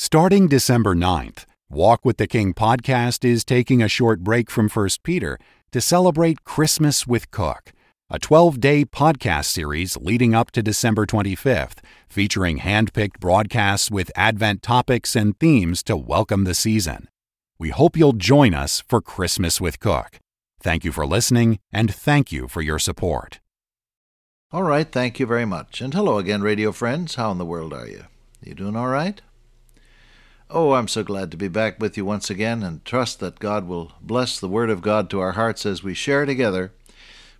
Starting December 9th, Walk with the King podcast is taking a short break from 1 Peter to celebrate Christmas with Cook, a 12 day podcast series leading up to December 25th, featuring hand picked broadcasts with Advent topics and themes to welcome the season. We hope you'll join us for Christmas with Cook. Thank you for listening, and thank you for your support. All right, thank you very much. And hello again, radio friends. How in the world are you? You doing all right? Oh, I'm so glad to be back with you once again and trust that God will bless the Word of God to our hearts as we share together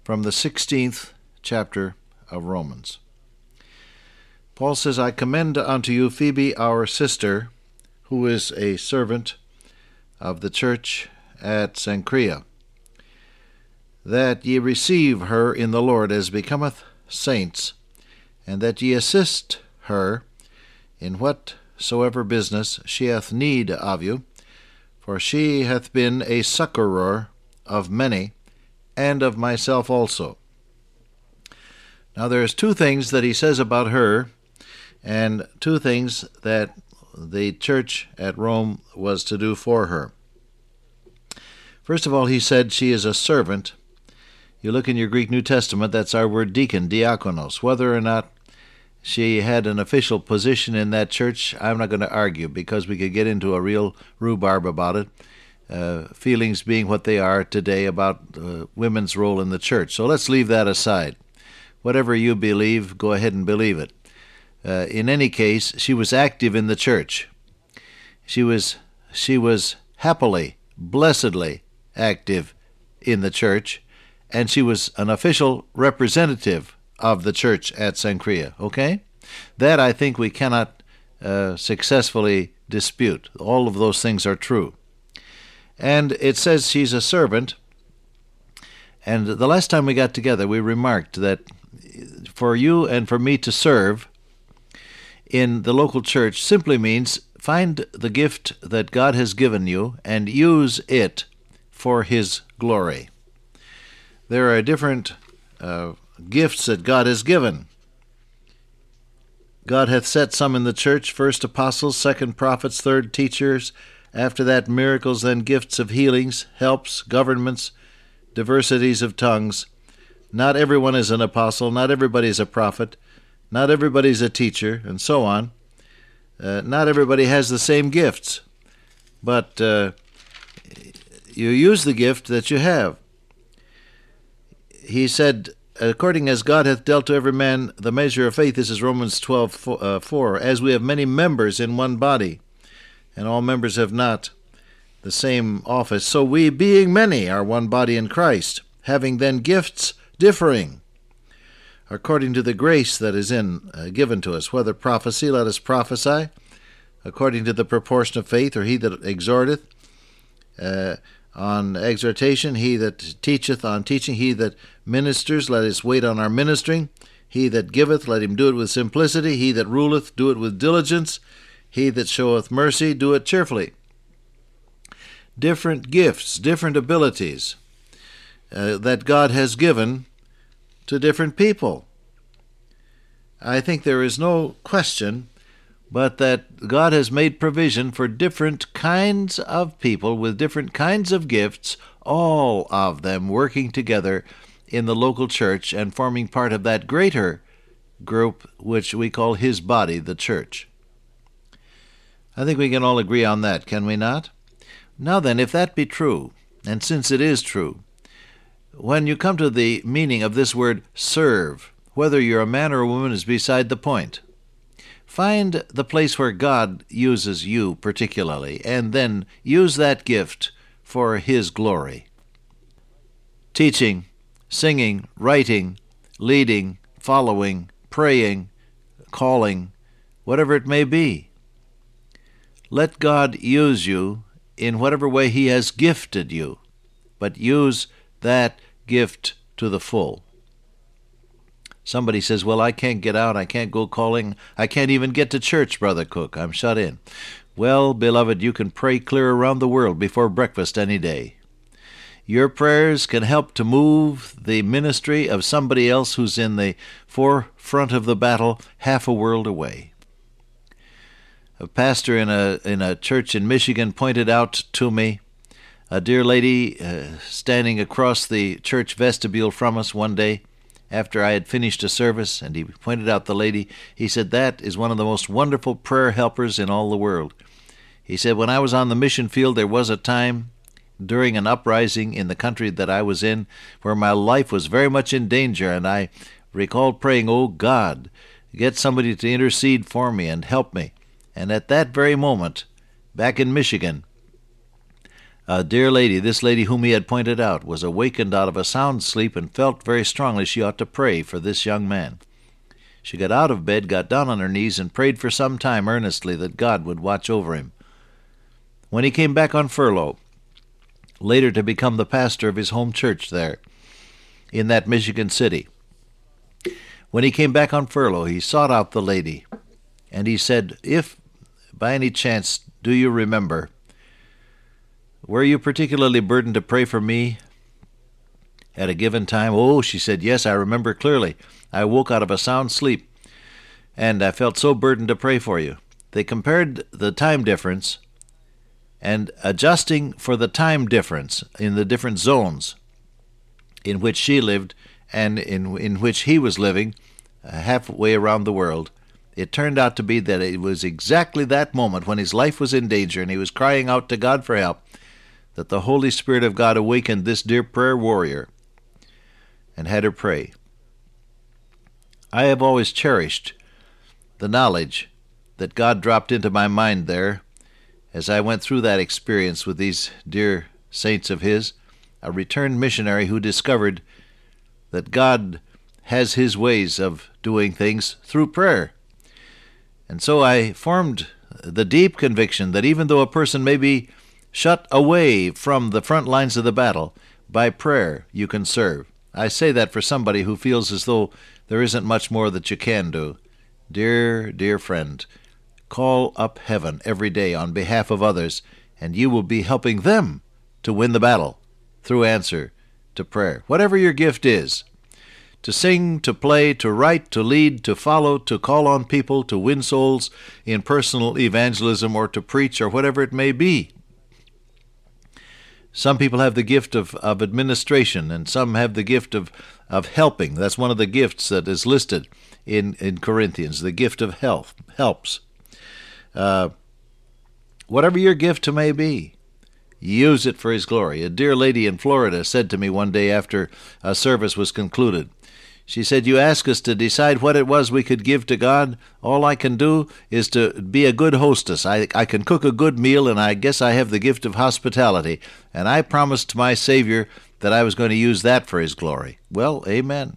from the 16th chapter of Romans. Paul says, I commend unto you Phoebe, our sister, who is a servant of the church at Cenchrea, that ye receive her in the Lord as becometh saints, and that ye assist her in what soever business she hath need of you, for she hath been a succourer of many, and of myself also. Now there's two things that he says about her, and two things that the church at Rome was to do for her. First of all, he said she is a servant. You look in your Greek New Testament, that's our word deacon, diakonos. Whether or not she had an official position in that church. I'm not going to argue because we could get into a real rhubarb about it. Uh, feelings being what they are today about uh, women's role in the church. So let's leave that aside. Whatever you believe, go ahead and believe it. Uh, in any case, she was active in the church. She was she was happily, blessedly active in the church, and she was an official representative of the church at Cenchrea. Okay? That I think we cannot uh, successfully dispute. All of those things are true. And it says she's a servant. And the last time we got together, we remarked that for you and for me to serve in the local church simply means find the gift that God has given you and use it for His glory. There are different uh, gifts that God has given. God hath set some in the church, first apostles, second prophets, third teachers, after that miracles, then gifts of healings, helps, governments, diversities of tongues. Not everyone is an apostle, not everybody is a prophet, not everybody is a teacher, and so on. Uh, not everybody has the same gifts, but uh, you use the gift that you have. He said, according as God hath dealt to every man the measure of faith, this is Romans 12 4, uh, 4, as we have many members in one body, and all members have not the same office, so we, being many, are one body in Christ, having then gifts differing, according to the grace that is in uh, given to us, whether prophecy, let us prophesy, according to the proportion of faith, or he that exhorteth, uh, on exhortation, he that teacheth on teaching, he that ministers, let us wait on our ministering. He that giveth, let him do it with simplicity. He that ruleth, do it with diligence. He that showeth mercy, do it cheerfully. Different gifts, different abilities uh, that God has given to different people. I think there is no question but that God has made provision for different kinds of people with different kinds of gifts, all of them working together in the local church and forming part of that greater group which we call His body, the church. I think we can all agree on that, can we not? Now then, if that be true, and since it is true, when you come to the meaning of this word serve, whether you're a man or a woman is beside the point. Find the place where God uses you particularly, and then use that gift for His glory. Teaching, singing, writing, leading, following, praying, calling, whatever it may be. Let God use you in whatever way He has gifted you, but use that gift to the full. Somebody says, Well, I can't get out. I can't go calling. I can't even get to church, Brother Cook. I'm shut in. Well, beloved, you can pray clear around the world before breakfast any day. Your prayers can help to move the ministry of somebody else who's in the forefront of the battle half a world away. a pastor in a in a church in Michigan pointed out to me a dear lady uh, standing across the church vestibule from us one day after I had finished a service, and he pointed out the lady. He said, That is one of the most wonderful prayer helpers in all the world. He said, When I was on the mission field, there was a time during an uprising in the country that I was in where my life was very much in danger, and I recalled praying, Oh God, get somebody to intercede for me and help me. And at that very moment, back in Michigan, a dear lady, this lady whom he had pointed out, was awakened out of a sound sleep and felt very strongly she ought to pray for this young man. She got out of bed, got down on her knees, and prayed for some time earnestly that God would watch over him. When he came back on furlough, later to become the pastor of his home church there in that Michigan city, when he came back on furlough, he sought out the lady, and he said, If by any chance, do you remember? Were you particularly burdened to pray for me at a given time? Oh, she said, Yes, I remember clearly. I woke out of a sound sleep, and I felt so burdened to pray for you. They compared the time difference and adjusting for the time difference in the different zones in which she lived and in, in which he was living uh, halfway around the world. It turned out to be that it was exactly that moment when his life was in danger and he was crying out to God for help that the Holy Spirit of God awakened this dear prayer warrior and had her pray. I have always cherished the knowledge that God dropped into my mind there as I went through that experience with these dear saints of His, a returned missionary who discovered that God has His ways of doing things through prayer. And so I formed the deep conviction that even though a person may be shut away from the front lines of the battle, by prayer you can serve. I say that for somebody who feels as though there isn't much more that you can do. Dear, dear friend, call up heaven every day on behalf of others, and you will be helping them to win the battle through answer to prayer. Whatever your gift is, to sing, to play, to write, to lead, to follow, to call on people, to win souls in personal evangelism, or to preach, or whatever it may be. Some people have the gift of, of administration, and some have the gift of, of helping. That's one of the gifts that is listed in, in Corinthians, the gift of health, helps. Uh, whatever your gift may be, use it for His glory. A dear lady in Florida said to me one day after a service was concluded, she said, You ask us to decide what it was we could give to God. All I can do is to be a good hostess. I, I can cook a good meal, and I guess I have the gift of hospitality. And I promised my Savior that I was going to use that for His glory. Well, amen.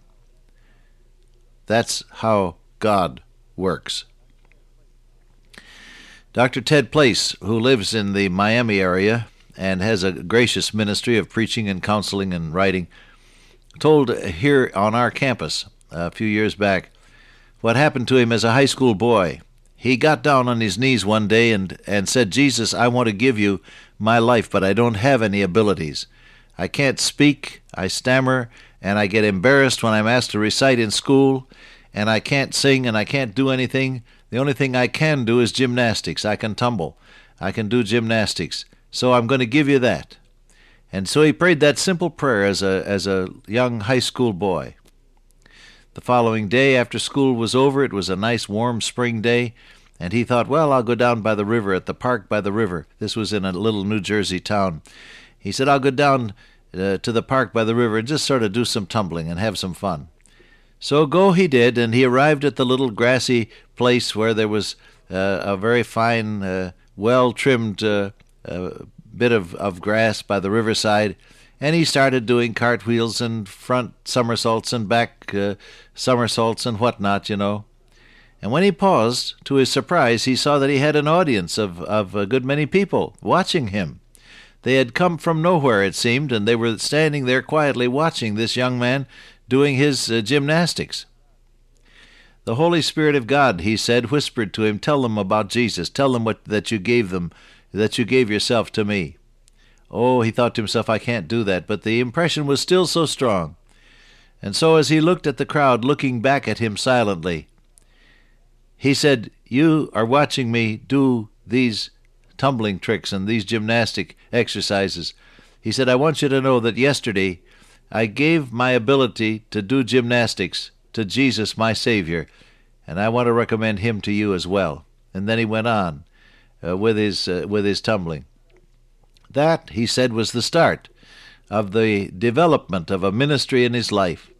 That's how God works. Dr. Ted Place, who lives in the Miami area and has a gracious ministry of preaching and counseling and writing, told here on our campus a few years back what happened to him as a high school boy. He got down on his knees one day and, and said, Jesus, I want to give you my life, but I don't have any abilities. I can't speak, I stammer, and I get embarrassed when I'm asked to recite in school, and I can't sing and I can't do anything. The only thing I can do is gymnastics. I can tumble. I can do gymnastics. So I'm going to give you that. And so he prayed that simple prayer as a, as a young high school boy. The following day, after school was over, it was a nice warm spring day, and he thought, well, I'll go down by the river, at the park by the river. This was in a little New Jersey town. He said, I'll go down uh, to the park by the river and just sort of do some tumbling and have some fun. So go he did, and he arrived at the little grassy place where there was uh, a very fine, uh, well trimmed uh, uh, bit of, of grass by the riverside, and he started doing cartwheels and front somersaults and back uh, somersaults and whatnot, you know. And when he paused, to his surprise, he saw that he had an audience of, of a good many people watching him. They had come from nowhere, it seemed, and they were standing there quietly watching this young man doing his uh, gymnastics. The Holy Spirit of God, he said, whispered to him, Tell them about Jesus. Tell them what, that you gave them that you gave yourself to me. Oh, he thought to himself, I can't do that, but the impression was still so strong. And so, as he looked at the crowd looking back at him silently, he said, you are watching me do these tumbling tricks and these gymnastic exercises. He said, I want you to know that yesterday I gave my ability to do gymnastics to Jesus, my Savior, and I want to recommend him to you as well. And then he went on uh, with his uh, with his tumbling. That, he said, was the start of the development of a ministry in his life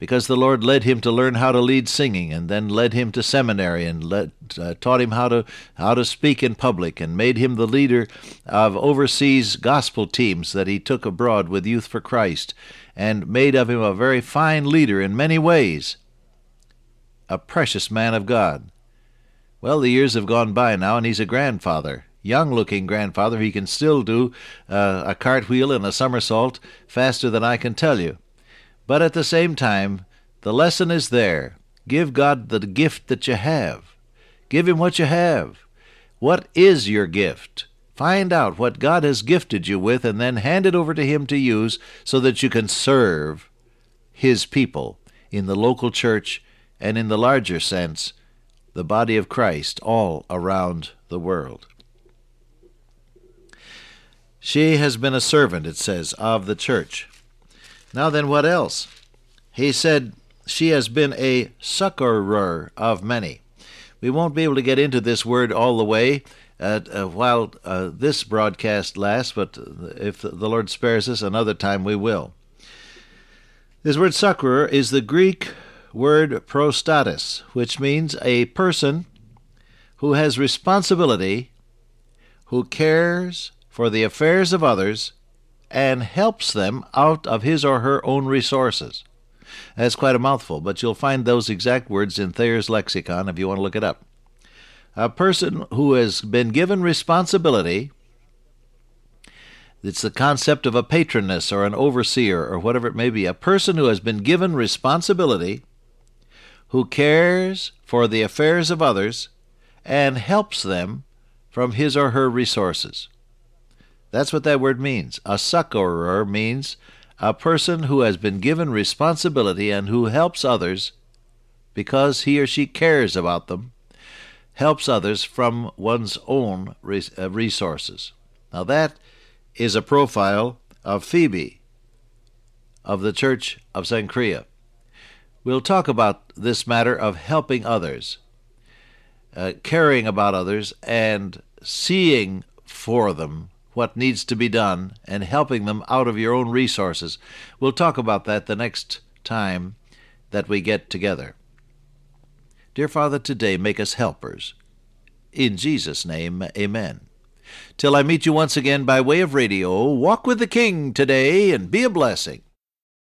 because the Lord led him to learn how to lead singing, and then led him to seminary and led, uh, taught him how to how to speak in public, and made him the leader of overseas gospel teams that he took abroad with Youth for Christ, and made of him a very fine leader in many ways. A precious man of God. Well, the years have gone by now, and he's a grandfather. Young looking grandfather, he can still do uh, a cartwheel and a somersault faster than I can tell you. But at the same time, the lesson is there. Give God the gift that you have. Give Him what you have. What is your gift? Find out what God has gifted you with and then hand it over to Him to use so that you can serve His people in the local church and in the larger sense, the body of Christ all around the world. She has been a servant, it says, of the church. Now then, what else? He said, She has been a succorer of many. We won't be able to get into this word all the way uh, uh, while uh, this broadcast lasts, but if the Lord spares us, another time we will. This word succorer is the Greek word prostatis, which means a person who has responsibility, who cares for the affairs of others, and helps them out of his or her own resources. That's quite a mouthful, but you'll find those exact words in Thayer's lexicon if you want to look it up. A person who has been given responsibility, it's the concept of a patroness or an overseer or whatever it may be, a person who has been given responsibility, who cares for the affairs of others, and helps them from his or her resources. That's what that word means. A succorer means a person who has been given responsibility and who helps others because he or she cares about them, helps others from one's own uh, resources. Now, that is a profile of Phoebe of the Church of Cenchrea. We'll talk about this matter of helping others, uh, caring about others, and seeing for them what needs to be done and helping them out of your own resources. We'll talk about that the next time that we get together. Dear Father, today make us helpers. In Jesus' name, amen. Till I meet you once again by way of radio, walk with the King today and be a blessing.